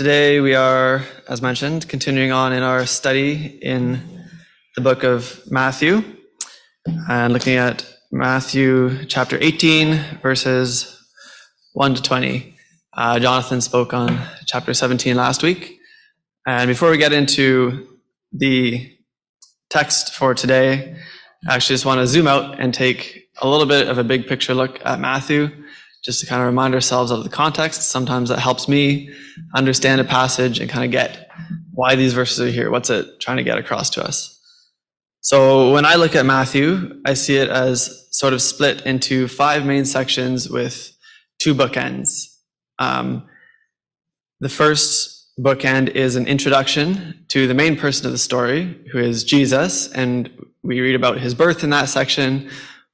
Today we are, as mentioned, continuing on in our study in the book of Matthew and looking at Matthew chapter 18, verses 1 to 20. Uh, Jonathan spoke on chapter 17 last week. And before we get into the text for today, I actually just want to zoom out and take a little bit of a big picture look at Matthew, just to kind of remind ourselves of the context. Sometimes that helps me understand a passage and kind of get why these verses are here. What's it trying to get across to us? So when I look at Matthew, I see it as sort of split into five main sections with two bookends. Um, the first bookend is an introduction to the main person of the story, who is Jesus, and we read about his birth in that section.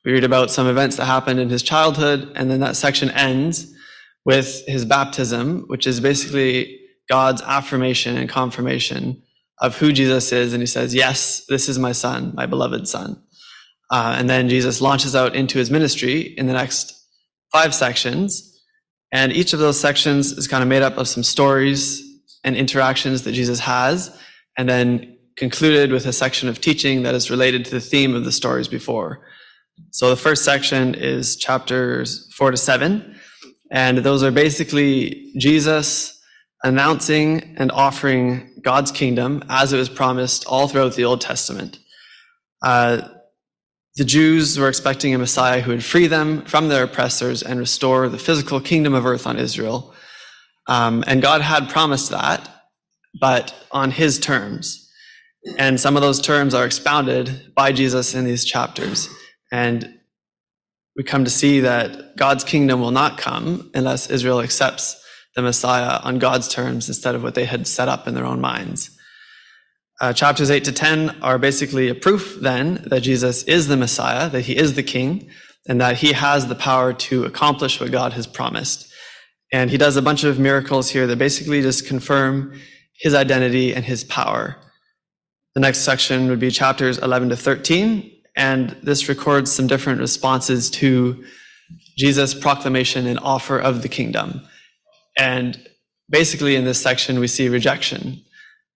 We read about some events that happened in his childhood, and then that section ends with his baptism, which is basically God's affirmation and confirmation of who Jesus is. And he says, Yes, this is my son, my beloved son. Uh, and then Jesus launches out into his ministry in the next five sections. And each of those sections is kind of made up of some stories and interactions that Jesus has, and then concluded with a section of teaching that is related to the theme of the stories before. So the first section is chapters four to seven, and those are basically Jesus announcing and offering God's kingdom as it was promised all throughout the Old Testament. Uh, the Jews were expecting a Messiah who would free them from their oppressors and restore the physical kingdom of earth on Israel. Um, and God had promised that, but on his terms. And some of those terms are expounded by Jesus in these chapters. And we come to see that God's kingdom will not come unless Israel accepts the Messiah on God's terms instead of what they had set up in their own minds. Uh, chapters 8 to 10 are basically a proof then that Jesus is the Messiah, that he is the King, and that he has the power to accomplish what God has promised. And he does a bunch of miracles here that basically just confirm his identity and his power. The next section would be chapters 11 to 13, and this records some different responses to Jesus' proclamation and offer of the kingdom. And basically, in this section, we see rejection.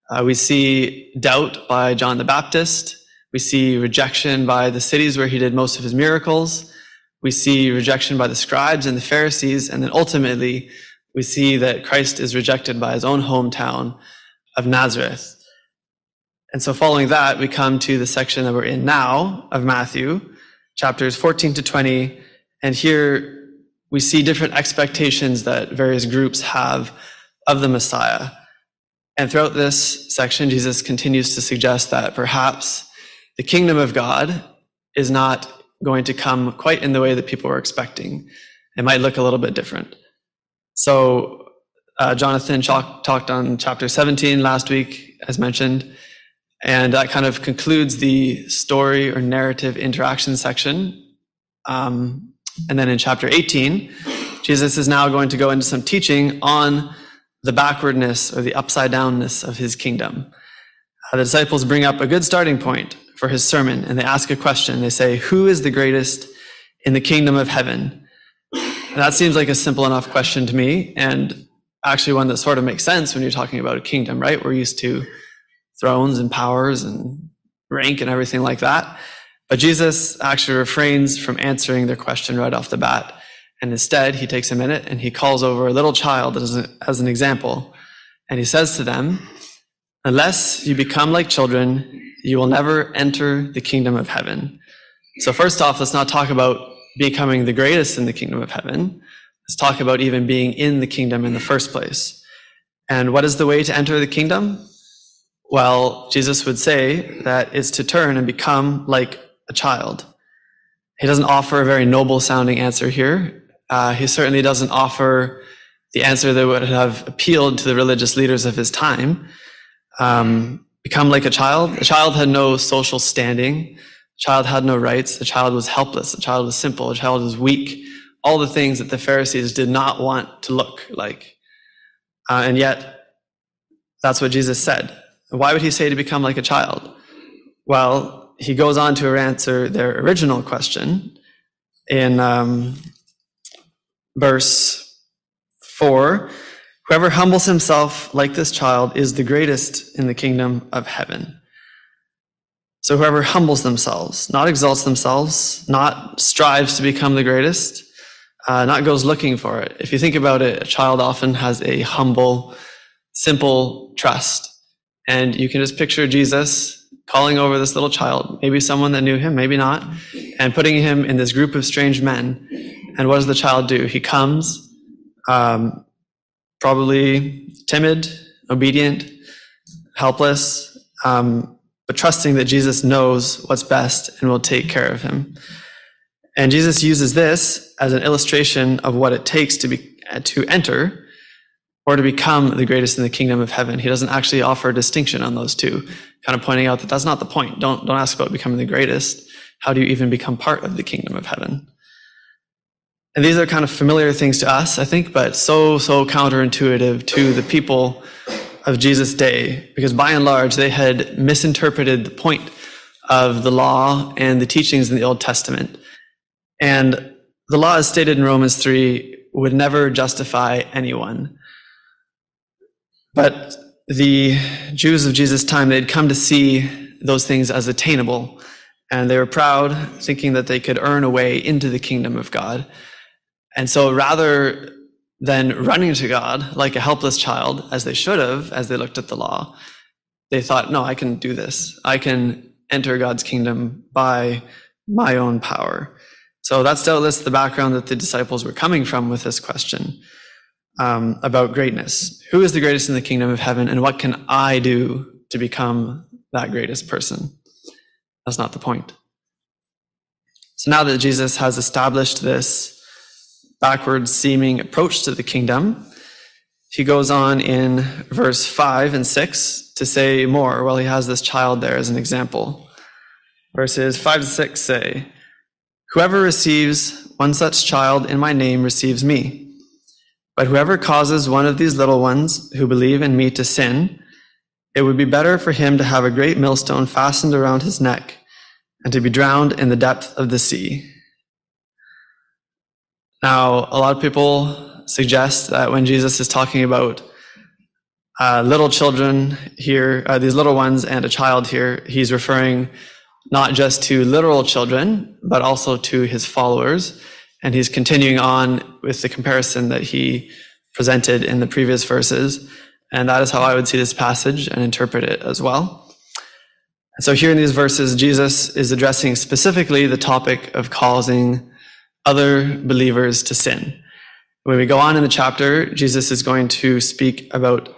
Uh, we see doubt by John the Baptist. We see rejection by the cities where he did most of his miracles. We see rejection by the scribes and the Pharisees. And then ultimately, we see that Christ is rejected by his own hometown of Nazareth. And so following that, we come to the section that we're in now of Matthew, chapters 14 to 20. And here we see different expectations that various groups have of the Messiah. And throughout this section, Jesus continues to suggest that perhaps the kingdom of God is not going to come quite in the way that people were expecting. It might look a little bit different. So, uh, Jonathan talked on chapter 17 last week, as mentioned. And that kind of concludes the story or narrative interaction section. Um, and then in chapter 18, Jesus is now going to go into some teaching on the backwardness or the upside downness of his kingdom. Uh, the disciples bring up a good starting point for his sermon and they ask a question. They say, Who is the greatest in the kingdom of heaven? And that seems like a simple enough question to me, and actually one that sort of makes sense when you're talking about a kingdom, right? We're used to thrones and powers and rank and everything like that. But Jesus actually refrains from answering their question right off the bat. And instead, he takes a minute and he calls over a little child as, a, as an example. And he says to them, Unless you become like children, you will never enter the kingdom of heaven. So, first off, let's not talk about becoming the greatest in the kingdom of heaven. Let's talk about even being in the kingdom in the first place. And what is the way to enter the kingdom? Well, Jesus would say that it's to turn and become like a child. He doesn't offer a very noble sounding answer here. Uh, he certainly doesn't offer the answer that would have appealed to the religious leaders of his time. Um, become like a child. A child had no social standing. A child had no rights. The child was helpless. The child was simple. A child was weak. All the things that the Pharisees did not want to look like. Uh, and yet, that's what Jesus said. Why would he say to become like a child? Well, he goes on to answer their original question in um, verse 4. Whoever humbles himself like this child is the greatest in the kingdom of heaven. So whoever humbles themselves, not exalts themselves, not strives to become the greatest, uh, not goes looking for it. If you think about it, a child often has a humble, simple trust. And you can just picture Jesus calling over this little child, maybe someone that knew him, maybe not, and putting him in this group of strange men. And what does the child do? He comes, um, probably timid, obedient, helpless, um, but trusting that Jesus knows what's best and will take care of him. And Jesus uses this as an illustration of what it takes to be to enter or to become the greatest in the kingdom of heaven. He doesn't actually offer a distinction on those two, kind of pointing out that that's not the point. Don't don't ask about becoming the greatest. How do you even become part of the kingdom of heaven? And these are kind of familiar things to us, I think, but so so counterintuitive to the people of Jesus' day, because by and large they had misinterpreted the point of the law and the teachings in the Old Testament. And the law, as stated in Romans 3, would never justify anyone. But the Jews of Jesus' time, they'd come to see those things as attainable. And they were proud, thinking that they could earn a way into the kingdom of God. And so rather than running to God like a helpless child, as they should have, as they looked at the law, they thought, no, I can do this. I can enter God's kingdom by my own power. So that's doubtless the background that the disciples were coming from with this question um, about greatness. Who is the greatest in the kingdom of heaven, and what can I do to become that greatest person? That's not the point. So now that Jesus has established this backwards seeming approach to the kingdom, he goes on in verse 5 and 6 to say more while he has this child there as an example. Verses 5 to 6 say, Whoever receives one such child in my name receives me. But whoever causes one of these little ones who believe in me to sin, it would be better for him to have a great millstone fastened around his neck and to be drowned in the depth of the sea. Now, a lot of people suggest that when Jesus is talking about uh, little children here, uh, these little ones and a child here, he's referring not just to literal children, but also to his followers. And he's continuing on with the comparison that he presented in the previous verses. And that is how I would see this passage and interpret it as well. So here in these verses, Jesus is addressing specifically the topic of causing other believers to sin. When we go on in the chapter, Jesus is going to speak about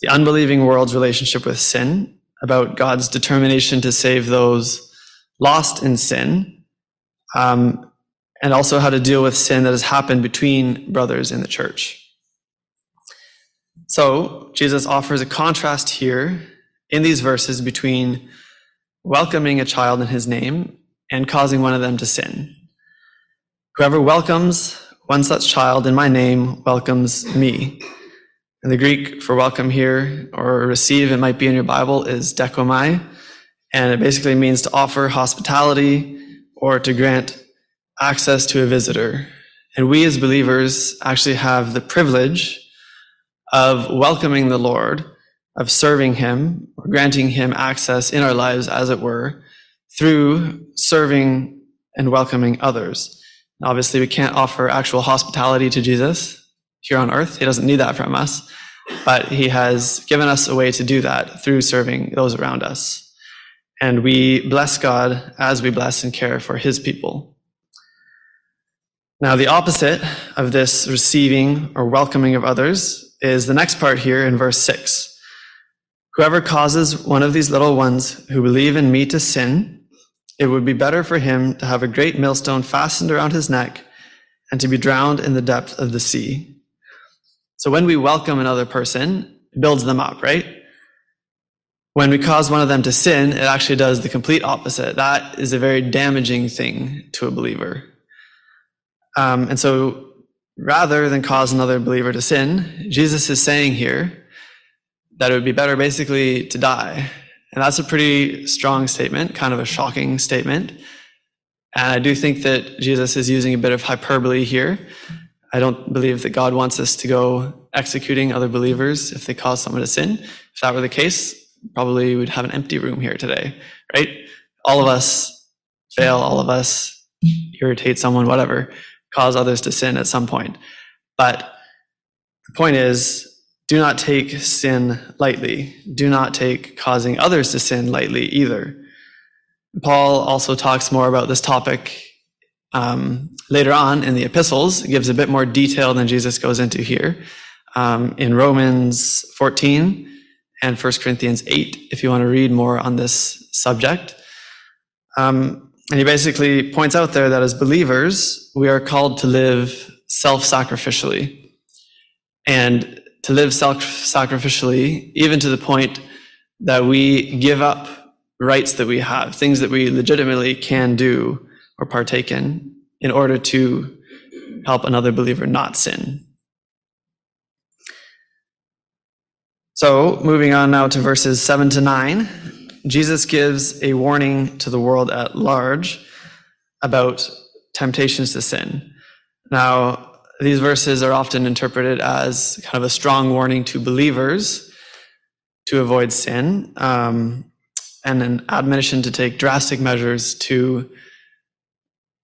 the unbelieving world's relationship with sin about God's determination to save those lost in sin, um, and also how to deal with sin that has happened between brothers in the church. So, Jesus offers a contrast here in these verses between welcoming a child in his name and causing one of them to sin. Whoever welcomes one such child in my name welcomes me. And the Greek for welcome here or receive, it might be in your Bible, is dechomai. And it basically means to offer hospitality or to grant access to a visitor. And we as believers actually have the privilege of welcoming the Lord, of serving Him, or granting Him access in our lives, as it were, through serving and welcoming others. Obviously, we can't offer actual hospitality to Jesus here on earth. He doesn't need that from us, but he has given us a way to do that through serving those around us. And we bless God as we bless and care for his people. Now, the opposite of this receiving or welcoming of others is the next part here in verse 6. Whoever causes one of these little ones who believe in me to sin, it would be better for him to have a great millstone fastened around his neck and to be drowned in the depth of the sea. So when we welcome another person, it builds them up, right? When we cause one of them to sin, it actually does the complete opposite. That is a very damaging thing to a believer. Um, and so rather than cause another believer to sin, Jesus is saying here that it would be better basically to die. And that's a pretty strong statement, kind of a shocking statement. And I do think that Jesus is using a bit of hyperbole here I don't believe that God wants us to go executing other believers if they cause someone to sin. If that were the case, probably we'd have an empty room here today, right? All of us fail, all of us irritate someone, whatever, cause others to sin at some point. But the point is, do not take sin lightly. Do not take causing others to sin lightly either. Paul also talks more about this topic um, later on in the epistles. It gives a bit more detail than Jesus goes into here. Um, in Romans 14 and 1 Corinthians 8, if you want to read more on this subject. Um, and he basically points out there that as believers, we are called to live self sacrificially. And to live self sacrificially, even to the point that we give up rights that we have, things that we legitimately can do or partake in, in order to help another believer not sin. So, moving on now to verses 7 to 9, Jesus gives a warning to the world at large about temptations to sin. Now, these verses are often interpreted as kind of a strong warning to believers to avoid sin um, and an admonition to take drastic measures to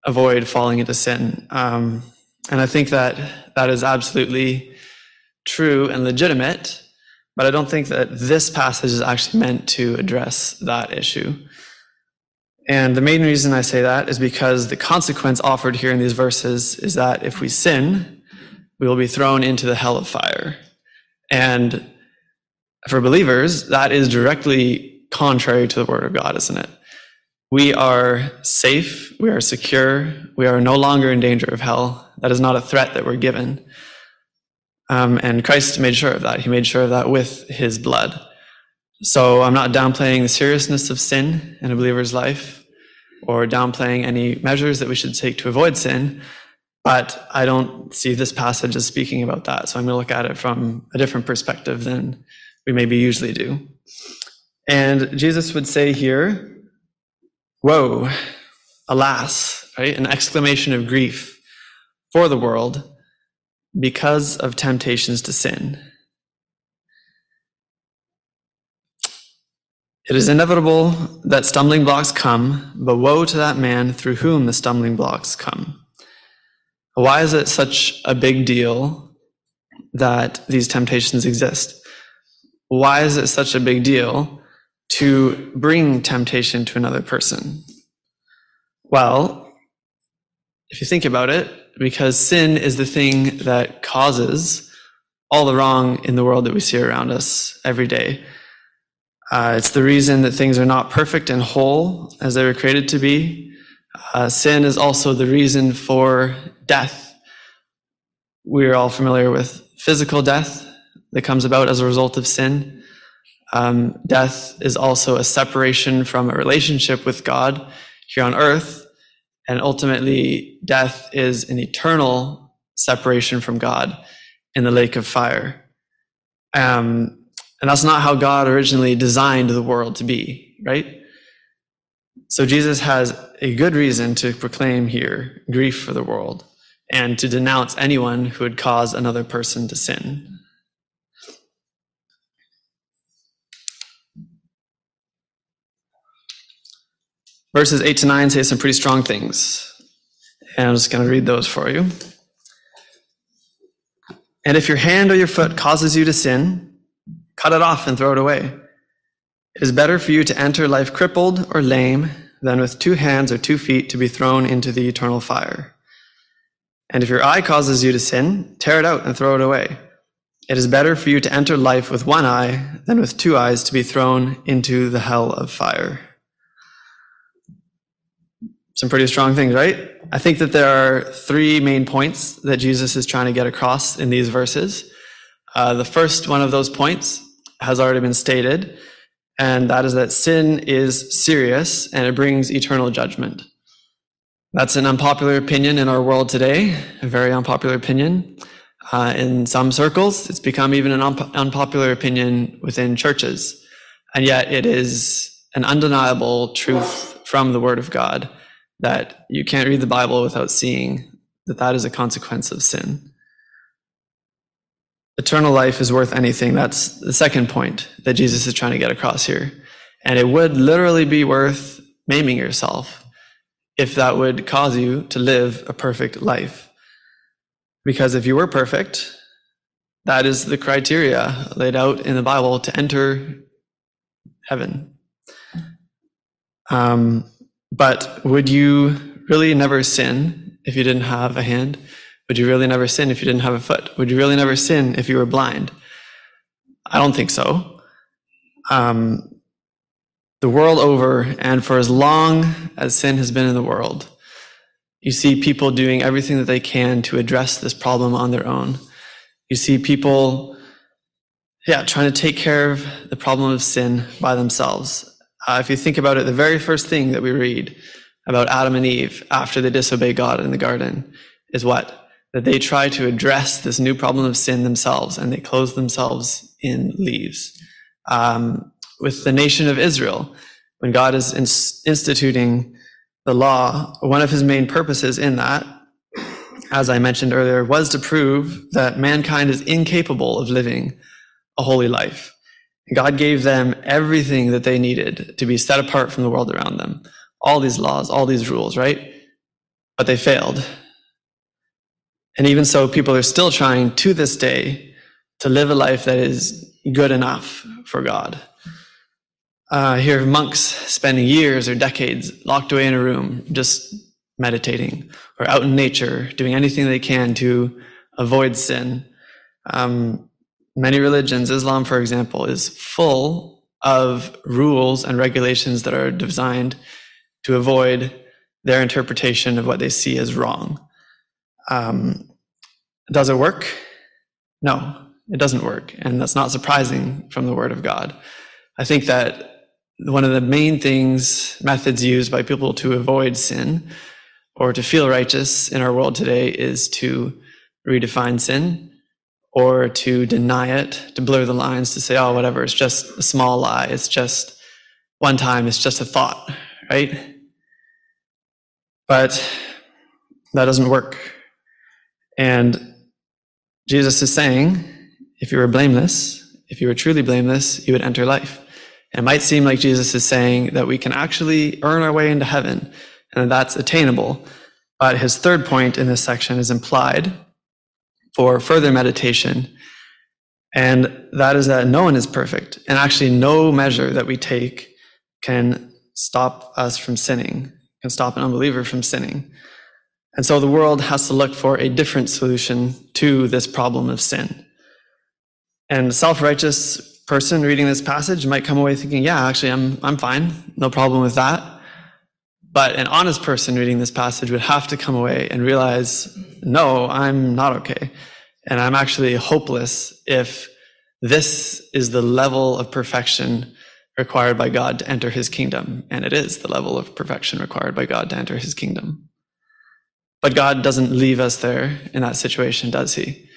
avoid falling into sin. Um, and I think that that is absolutely true and legitimate. But I don't think that this passage is actually meant to address that issue. And the main reason I say that is because the consequence offered here in these verses is that if we sin, we will be thrown into the hell of fire. And for believers, that is directly contrary to the word of God, isn't it? We are safe, we are secure, we are no longer in danger of hell. That is not a threat that we're given. Um, and Christ made sure of that. He made sure of that with his blood. So I'm not downplaying the seriousness of sin in a believer's life or downplaying any measures that we should take to avoid sin, but I don't see this passage as speaking about that. So I'm going to look at it from a different perspective than we maybe usually do. And Jesus would say here, Woe, alas, right? An exclamation of grief for the world because of temptations to sin. It is inevitable that stumbling blocks come, but woe to that man through whom the stumbling blocks come. Why is it such a big deal that these temptations exist? Why is it such a big deal to bring temptation to another person? Well, if you think about it, because sin is the thing that causes all the wrong in the world that we see around us every day. Uh, it's the reason that things are not perfect and whole as they were created to be. Uh, sin is also the reason for death. We are all familiar with physical death that comes about as a result of sin. Um, death is also a separation from a relationship with God here on earth and ultimately, death is an eternal separation from God in the lake of fire. Um, and that's not how God originally designed the world to be, right? So Jesus has a good reason to proclaim here grief for the world and to denounce anyone who would cause another person to sin. Verses 8 to 9 say some pretty strong things. And I'm just going to read those for you. And if your hand or your foot causes you to sin, cut it off and throw it away. It is better for you to enter life crippled or lame than with two hands or two feet to be thrown into the eternal fire. And if your eye causes you to sin, tear it out and throw it away. It is better for you to enter life with one eye than with two eyes to be thrown into the hell of fire some pretty strong things, right? I think that there are three main points that Jesus is trying to get across in these verses. Uh, the first one of those points has already been stated, and that is that sin is serious and it brings eternal judgment. That's an unpopular opinion in our world today, a very unpopular opinion. Uh, in some circles, it's become even an un- unpopular opinion within churches. And yet, it is an undeniable truth from the Word of God that you can't read the Bible without seeing that that is a consequence of sin. eternal life is worth anything. That's the second point that Jesus is trying to get across here. And it would literally be worth maiming yourself if that would cause you to live a perfect life. Because if you were perfect, that is the criteria laid out in the Bible to enter heaven. Um, but would you really never sin if you didn't have a hand? Would you really never sin if you didn't have a foot? Would you really never sin if you were blind? I don't think so. Um, the world over, and for as long as sin has been in the world, you see people doing everything that they can to address this problem on their own. You see people, yeah, trying to take care of the problem of sin by themselves. Uh, if you think about it, the very first thing that we read about Adam and Eve after they disobey God in the garden is what? That they try to address this new problem of sin themselves and they clothe themselves in leaves. Um, with the nation of Israel, when God is instituting the law, one of his main purposes in that, as I mentioned earlier, was to prove that mankind is incapable of living a holy life. God gave them everything that they needed to be set apart from the world around them. All these laws, all these rules, right? But they failed. And even so, people are still trying to this day to live a life that is good enough for God. Uh, I hear monks spending years or decades locked away in a room, just meditating, or out in nature, doing anything they can to avoid sin. Um, many religions, Islam, for example, is full of rules and regulations that are designed to avoid their interpretation of what they see as wrong. Um, does it work? No, it doesn't work. And that's not surprising from the Word of God. I think that one of the main things, methods used by people to avoid sin or to feel righteous in our world today is to redefine sin or to deny it, to blur the lines, to say, oh, whatever, it's just a small lie. It's just one time, it's just a thought, right? But that doesn't work. And Jesus is saying, if you were blameless, if you were truly blameless, you would enter life. And It might seem like Jesus is saying that we can actually earn our way into heaven and that's attainable. But his third point in this section is implied for further meditation. And that is that no one is perfect. And actually, no measure that we take can stop us from sinning, can stop an unbeliever from sinning. And so the world has to look for a different solution to this problem of sin. And a self righteous person reading this passage might come away thinking, yeah, actually, I'm, I'm fine. No problem with that. But an honest person reading this passage would have to come away and realize, no, I'm not okay. And I'm actually hopeless if this is the level of perfection required by God to enter his kingdom. And it is the level of perfection required by God to enter his kingdom. But God doesn't leave us there in that situation, does he?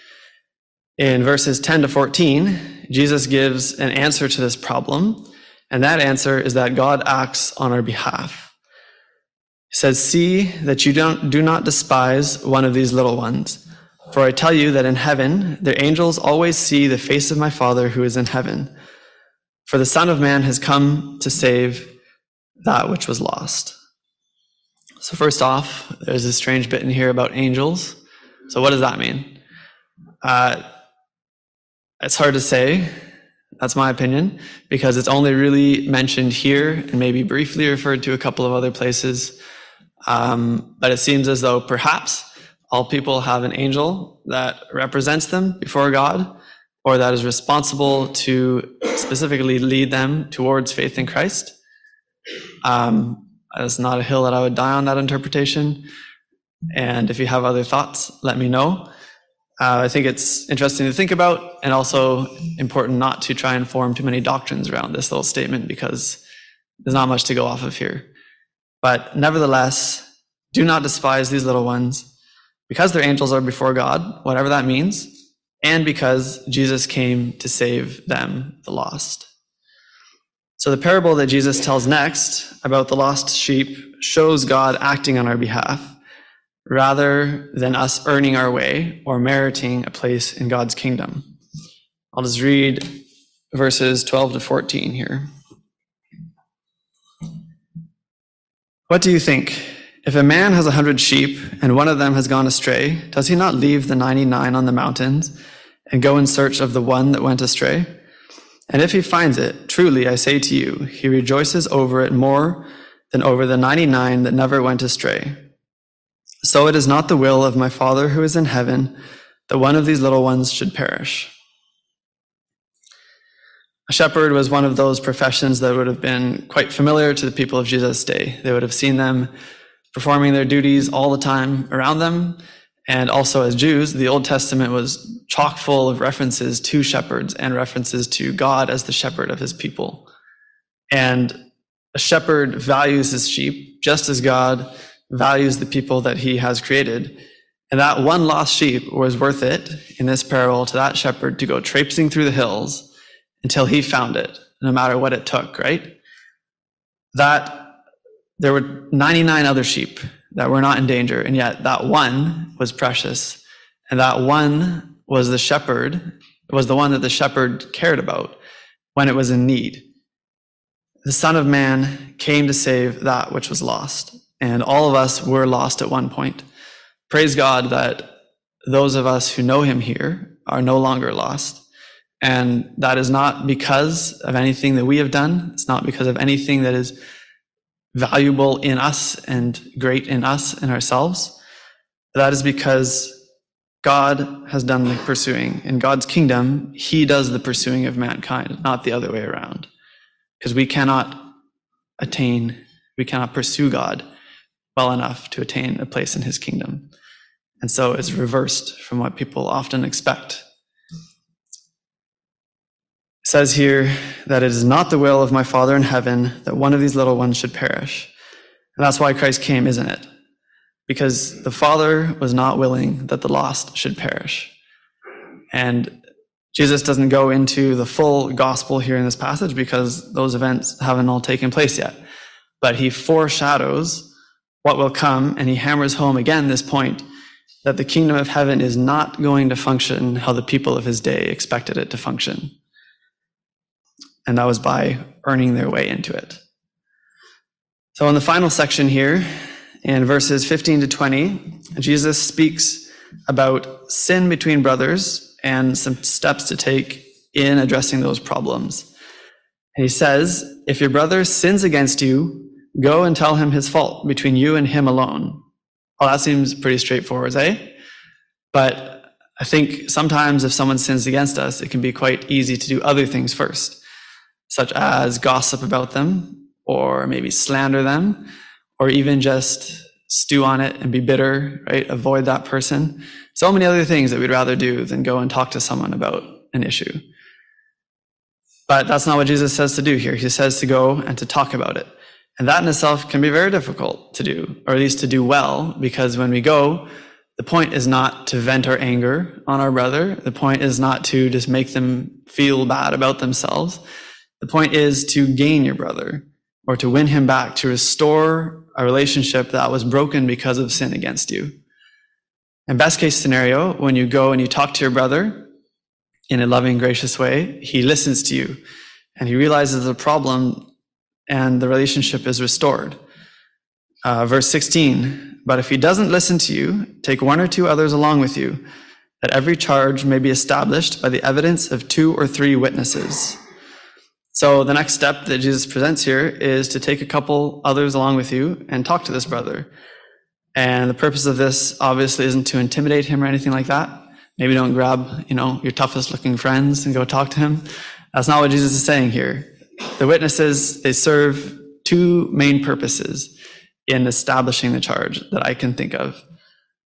In verses 10 to 14, Jesus gives an answer to this problem, and that answer is that God acts on our behalf. Says, See that you don't, do not despise one of these little ones. For I tell you that in heaven, their angels always see the face of my Father who is in heaven. For the Son of Man has come to save that which was lost. So, first off, there's a strange bit in here about angels. So, what does that mean? Uh, it's hard to say. That's my opinion, because it's only really mentioned here and maybe briefly referred to a couple of other places. Um, but it seems as though perhaps all people have an angel that represents them before God or that is responsible to specifically lead them towards faith in Christ. Um, that's not a hill that I would die on that interpretation. And if you have other thoughts, let me know. Uh, I think it's interesting to think about and also important not to try and form too many doctrines around this little statement because there's not much to go off of here. But nevertheless, do not despise these little ones because their angels are before God, whatever that means, and because Jesus came to save them, the lost. So the parable that Jesus tells next about the lost sheep shows God acting on our behalf rather than us earning our way or meriting a place in God's kingdom. I'll just read verses 12 to 14 here. What do you think? If a man has a hundred sheep and one of them has gone astray, does he not leave the 99 on the mountains and go in search of the one that went astray? And if he finds it, truly I say to you, he rejoices over it more than over the 99 that never went astray. So it is not the will of my Father who is in heaven that one of these little ones should perish. Shepherd was one of those professions that would have been quite familiar to the people of Jesus' day. They would have seen them performing their duties all the time around them. And also, as Jews, the Old Testament was chock full of references to shepherds and references to God as the shepherd of his people. And a shepherd values his sheep just as God values the people that he has created. And that one lost sheep was worth it in this parable to that shepherd to go traipsing through the hills until he found it, no matter what it took, right? That there were 99 other sheep that were not in danger, and yet that one was precious. And that one was the shepherd, was the one that the shepherd cared about when it was in need. The Son of Man came to save that which was lost. And all of us were lost at one point. Praise God that those of us who know him here are no longer lost. And that is not because of anything that we have done. It's not because of anything that is valuable in us and great in us and ourselves. That is because God has done the pursuing. In God's kingdom, He does the pursuing of mankind, not the other way around. Because we cannot attain, we cannot pursue God well enough to attain a place in His kingdom. And so it's reversed from what people often expect says here that it is not the will of my Father in heaven that one of these little ones should perish. And that's why Christ came, isn't it? Because the Father was not willing that the lost should perish. And Jesus doesn't go into the full gospel here in this passage because those events haven't all taken place yet. But he foreshadows what will come and he hammers home again this point that the kingdom of heaven is not going to function how the people of his day expected it to function and that was by earning their way into it. So, in the final section here, in verses 15 to 20, Jesus speaks about sin between brothers and some steps to take in addressing those problems. He says, If your brother sins against you, go and tell him his fault between you and him alone. Well, that seems pretty straightforward, eh? But I think sometimes if someone sins against us, it can be quite easy to do other things first such as gossip about them, or maybe slander them, or even just stew on it and be bitter, right? Avoid that person. So many other things that we'd rather do than go and talk to someone about an issue. But that's not what Jesus says to do here. He says to go and to talk about it. And that in itself can be very difficult to do, or at least to do well, because when we go, the point is not to vent our anger on our brother. The point is not to just make them feel bad about themselves. The point is to gain your brother or to win him back, to restore a relationship that was broken because of sin against you. And best case scenario, when you go and you talk to your brother in a loving, gracious way, he listens to you and he realizes the problem and the relationship is restored. Uh, verse 16, but if he doesn't listen to you, take one or two others along with you, that every charge may be established by the evidence of two or three witnesses. So the next step that Jesus presents here is to take a couple others along with you and talk to this brother. And the purpose of this obviously isn't to intimidate him or anything like that. Maybe don't grab, you know, your toughest looking friends and go talk to him. That's not what Jesus is saying here. The witnesses, they serve two main purposes in establishing the charge that I can think of.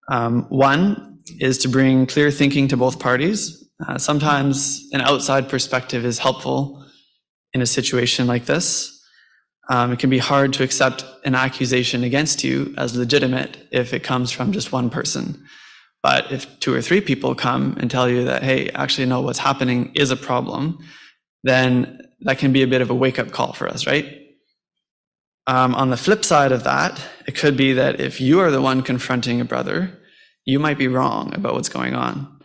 Um, one is to bring clear thinking to both parties. Uh, sometimes an outside perspective is helpful in a situation like this. Um, it can be hard to accept an accusation against you as legitimate if it comes from just one person. But if two or three people come and tell you that, hey, actually, no, what's happening is a problem, then that can be a bit of a wake up call for us, right? Um, on the flip side of that, it could be that if you are the one confronting a brother, you might be wrong about what's going on.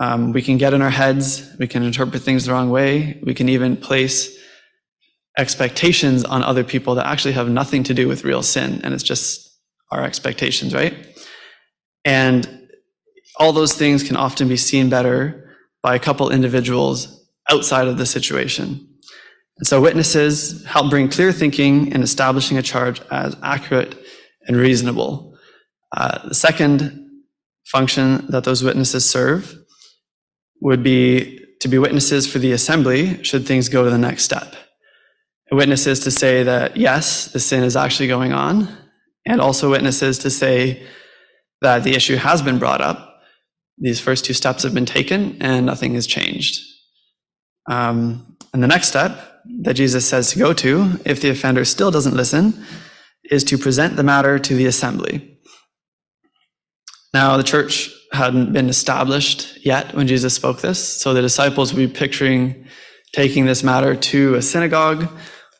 Um, we can get in our heads, we can interpret things the wrong way, we can even place expectations on other people that actually have nothing to do with real sin, and it's just our expectations, right? And all those things can often be seen better by a couple individuals outside of the situation. And so witnesses help bring clear thinking in establishing a charge as accurate and reasonable. Uh, the second function that those witnesses serve would be to be witnesses for the assembly should things go to the next step. Witnesses to say that, yes, the sin is actually going on, and also witnesses to say that the issue has been brought up. These first two steps have been taken, and nothing has changed. Um, and the next step that Jesus says to go to, if the offender still doesn't listen, is to present the matter to the assembly. Now, the church hadn't been established yet when Jesus spoke this, so the disciples would be picturing taking this matter to a synagogue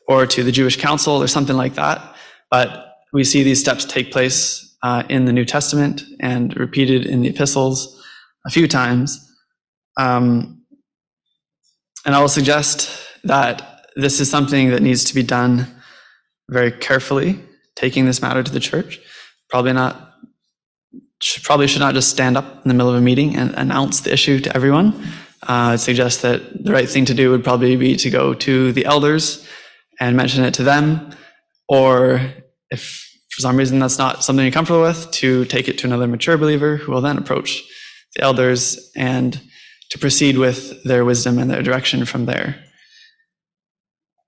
or to the Jewish council or something like that. But we see these steps take place uh, in the New Testament and repeated in the epistles a few times. Um, and I will suggest that this is something that needs to be done very carefully, taking this matter to the church. Probably not, should, probably should not just stand up in the middle of a meeting and announce the issue to everyone. Uh, I'd suggest that the right thing to do would probably be to go to the elders and mention it to them, or if for some reason that's not something you're comfortable with, to take it to another mature believer who will then approach the elders and to proceed with their wisdom and their direction from there.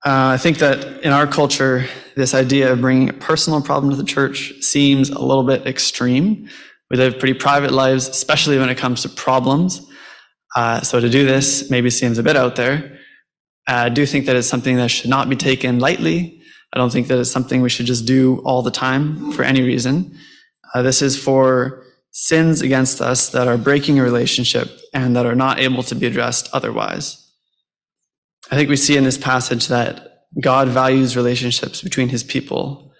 Uh, I think that in our culture, this idea of bringing a personal problem to the church seems a little bit extreme. We live pretty private lives, especially when it comes to problems. Uh, so to do this maybe seems a bit out there. I do think that it's something that should not be taken lightly. I don't think that it's something we should just do all the time for any reason. Uh, this is for sins against us that are breaking a relationship and that are not able to be addressed otherwise. I think we see in this passage that God values relationships between his people.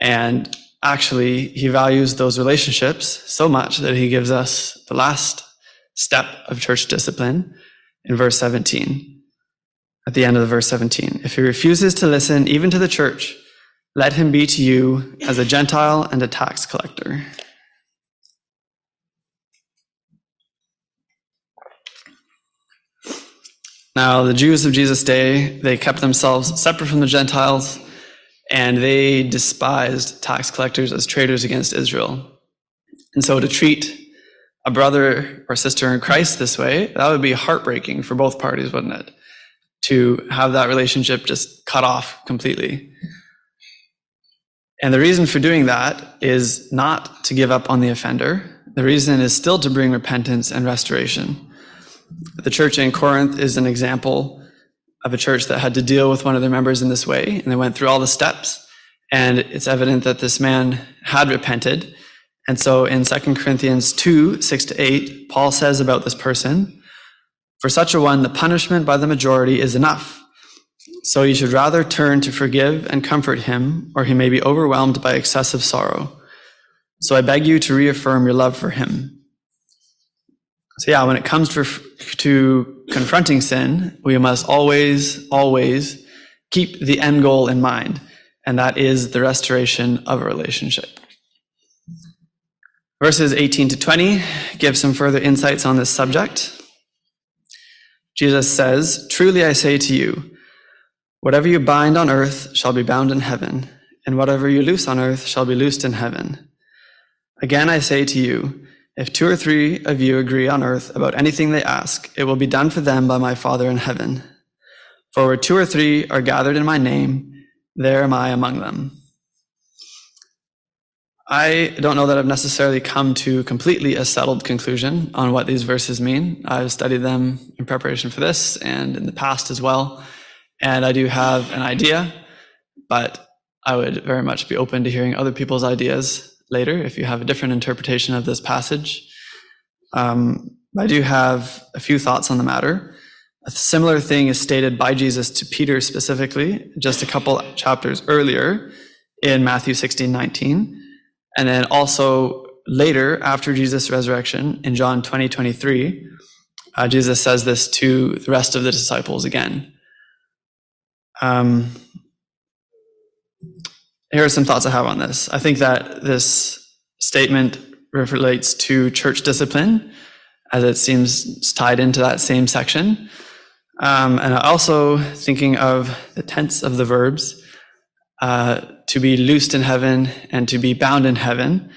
And actually, he values those relationships so much that he gives us the last step of church discipline in verse 17 at the end of the verse 17. If he refuses to listen even to the church, let him be to you as a Gentile and a tax collector. Now, the Jews of Jesus' day, they kept themselves separate from the Gentiles, and they despised tax collectors as traitors against Israel. And so to treat a brother or sister in Christ this way, that would be heartbreaking for both parties, wouldn't it? to have that relationship just cut off completely. And the reason for doing that is not to give up on the offender. The reason is still to bring repentance and restoration. The church in Corinth is an example of a church that had to deal with one of their members in this way, and they went through all the steps. And it's evident that this man had repented. And so in 2 Corinthians 2 6 to 8, Paul says about this person, for such a one, the punishment by the majority is enough. So you should rather turn to forgive and comfort him, or he may be overwhelmed by excessive sorrow. So I beg you to reaffirm your love for him. So yeah, when it comes to, to confronting sin, we must always, always keep the end goal in mind, and that is the restoration of a relationship. Verses 18 to 20 give some further insights on this subject. Jesus says, Truly I say to you, whatever you bind on earth shall be bound in heaven, and whatever you loose on earth shall be loosed in heaven. Again I say to you, if two or three of you agree on earth about anything they ask, it will be done for them by my Father in heaven. For where two or three are gathered in my name, there am I among them. I don't know that I've necessarily come to completely a settled conclusion on what these verses mean. I've studied them in preparation for this and in the past as well. And I do have an idea, but I would very much be open to hearing other people's ideas later if you have a different interpretation of this passage. Um, I do have a few thoughts on the matter. A similar thing is stated by Jesus to Peter specifically, just a couple chapters earlier in Matthew 16 19. And then also later, after Jesus' resurrection in John 20, 23, uh, Jesus says this to the rest of the disciples again. Um, here are some thoughts I have on this. I think that this statement relates to church discipline, as it seems tied into that same section. Um, and also thinking of the tense of the verbs, uh, to be loosed in heaven and to be bound in heaven.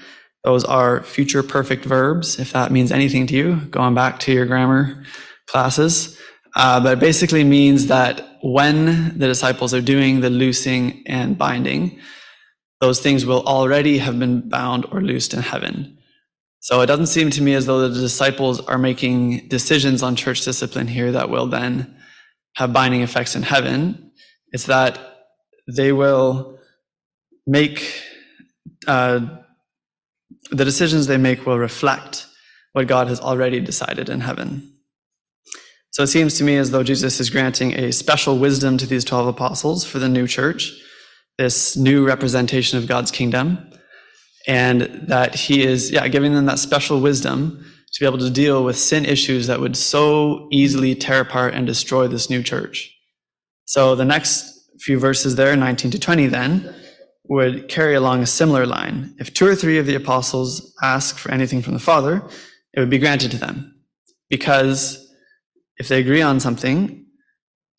Those are future perfect verbs, if that means anything to you, going back to your grammar classes. Uh, but it basically means that when the disciples are doing the loosing and binding, those things will already have been bound or loosed in heaven. So it doesn't seem to me as though the disciples are making decisions on church discipline here that will then have binding effects in heaven. It's that they will make uh, the decisions they make will reflect what God has already decided in heaven. So it seems to me as though Jesus is granting a special wisdom to these 12 apostles for the new church, this new representation of God's kingdom, and that he is, yeah, giving them that special wisdom to be able to deal with sin issues that would so easily tear apart and destroy this new church. So the next few verses there, 19 to 20, then, would carry along a similar line. If two or three of the apostles ask for anything from the Father, it would be granted to them. Because if they agree on something,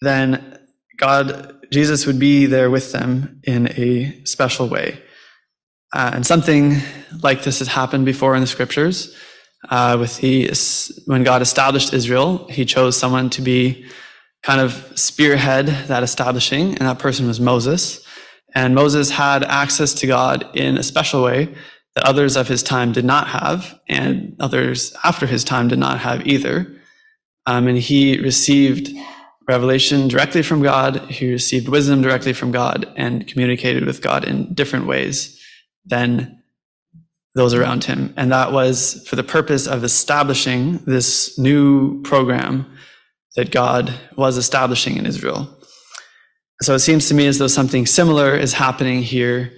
then God, Jesus would be there with them in a special way. Uh, and something like this has happened before in the scriptures. Uh, with the when God established Israel, He chose someone to be kind of spearhead that establishing, and that person was Moses. And Moses had access to God in a special way that others of his time did not have, and others after his time did not have either. Um, and he received revelation directly from God, who received wisdom directly from God, and communicated with God in different ways than those around him. And that was for the purpose of establishing this new program that God was establishing in Israel. So it seems to me as though something similar is happening here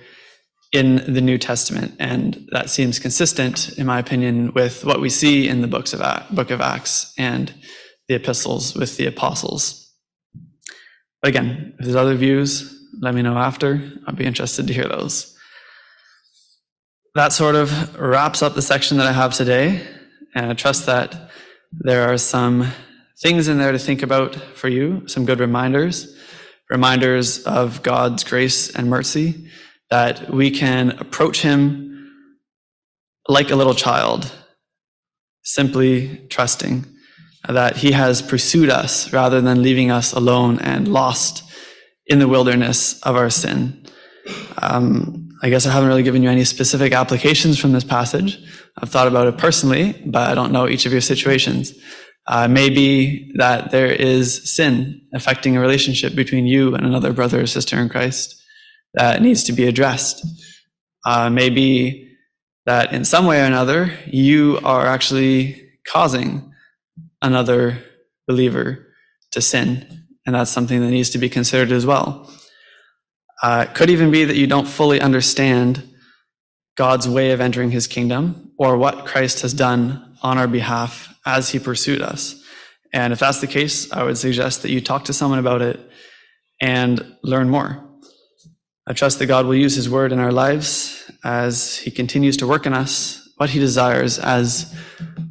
in the New Testament, and that seems consistent, in my opinion, with what we see in the books of Book of Acts and the epistles with the apostles. But again, if there's other views, let me know after. I'd be interested to hear those. That sort of wraps up the section that I have today, and I trust that there are some things in there to think about for you, some good reminders, reminders of God's grace and mercy, that we can approach Him like a little child, simply trusting that He has pursued us rather than leaving us alone and lost in the wilderness of our sin. Um, I guess I haven't really given you any specific applications from this passage. I've thought about it personally, but I don't know each of your situations. Uh, maybe that there is sin affecting a relationship between you and another brother or sister in Christ that needs to be addressed. Uh, maybe that in some way or another, you are actually causing another believer to sin. And that's something that needs to be considered as well. Uh, it could even be that you don't fully understand God's way of entering his kingdom or what Christ has done on our behalf as he pursued us. And if that's the case, I would suggest that you talk to someone about it and learn more. I trust that God will use his word in our lives as he continues to work in us what he desires as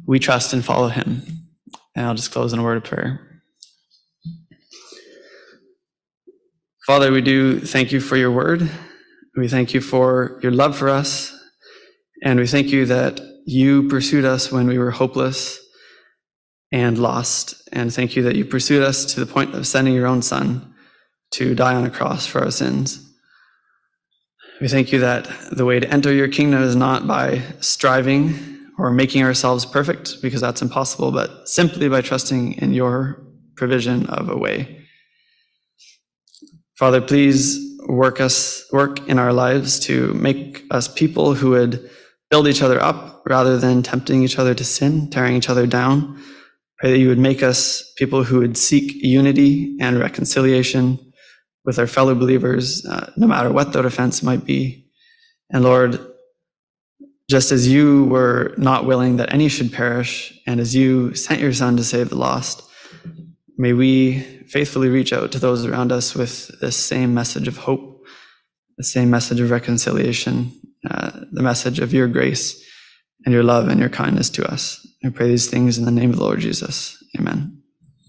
we trust and follow him. And I'll just close in a word of prayer. Father, we do thank you for your word. We thank you for your love for us. And we thank you that you pursued us when we were hopeless and lost. And thank you that you pursued us to the point of sending your own son to die on a cross for our sins. We thank you that the way to enter your kingdom is not by striving or making ourselves perfect, because that's impossible, but simply by trusting in your provision of a way. Father, please work us, work in our lives to make us people who would build each other up rather than tempting each other to sin, tearing each other down Pray that you would make us people who would seek unity and reconciliation with our fellow believers, uh, no matter what their offense might be. And Lord, Just as you were not willing that any should perish, and as you sent your Son to save the lost, may we faithfully reach out to those around us with this same message of hope, the same message of reconciliation, uh, the message of your grace and your love and your kindness to us. I pray these things in the name of the Lord Jesus. Amen.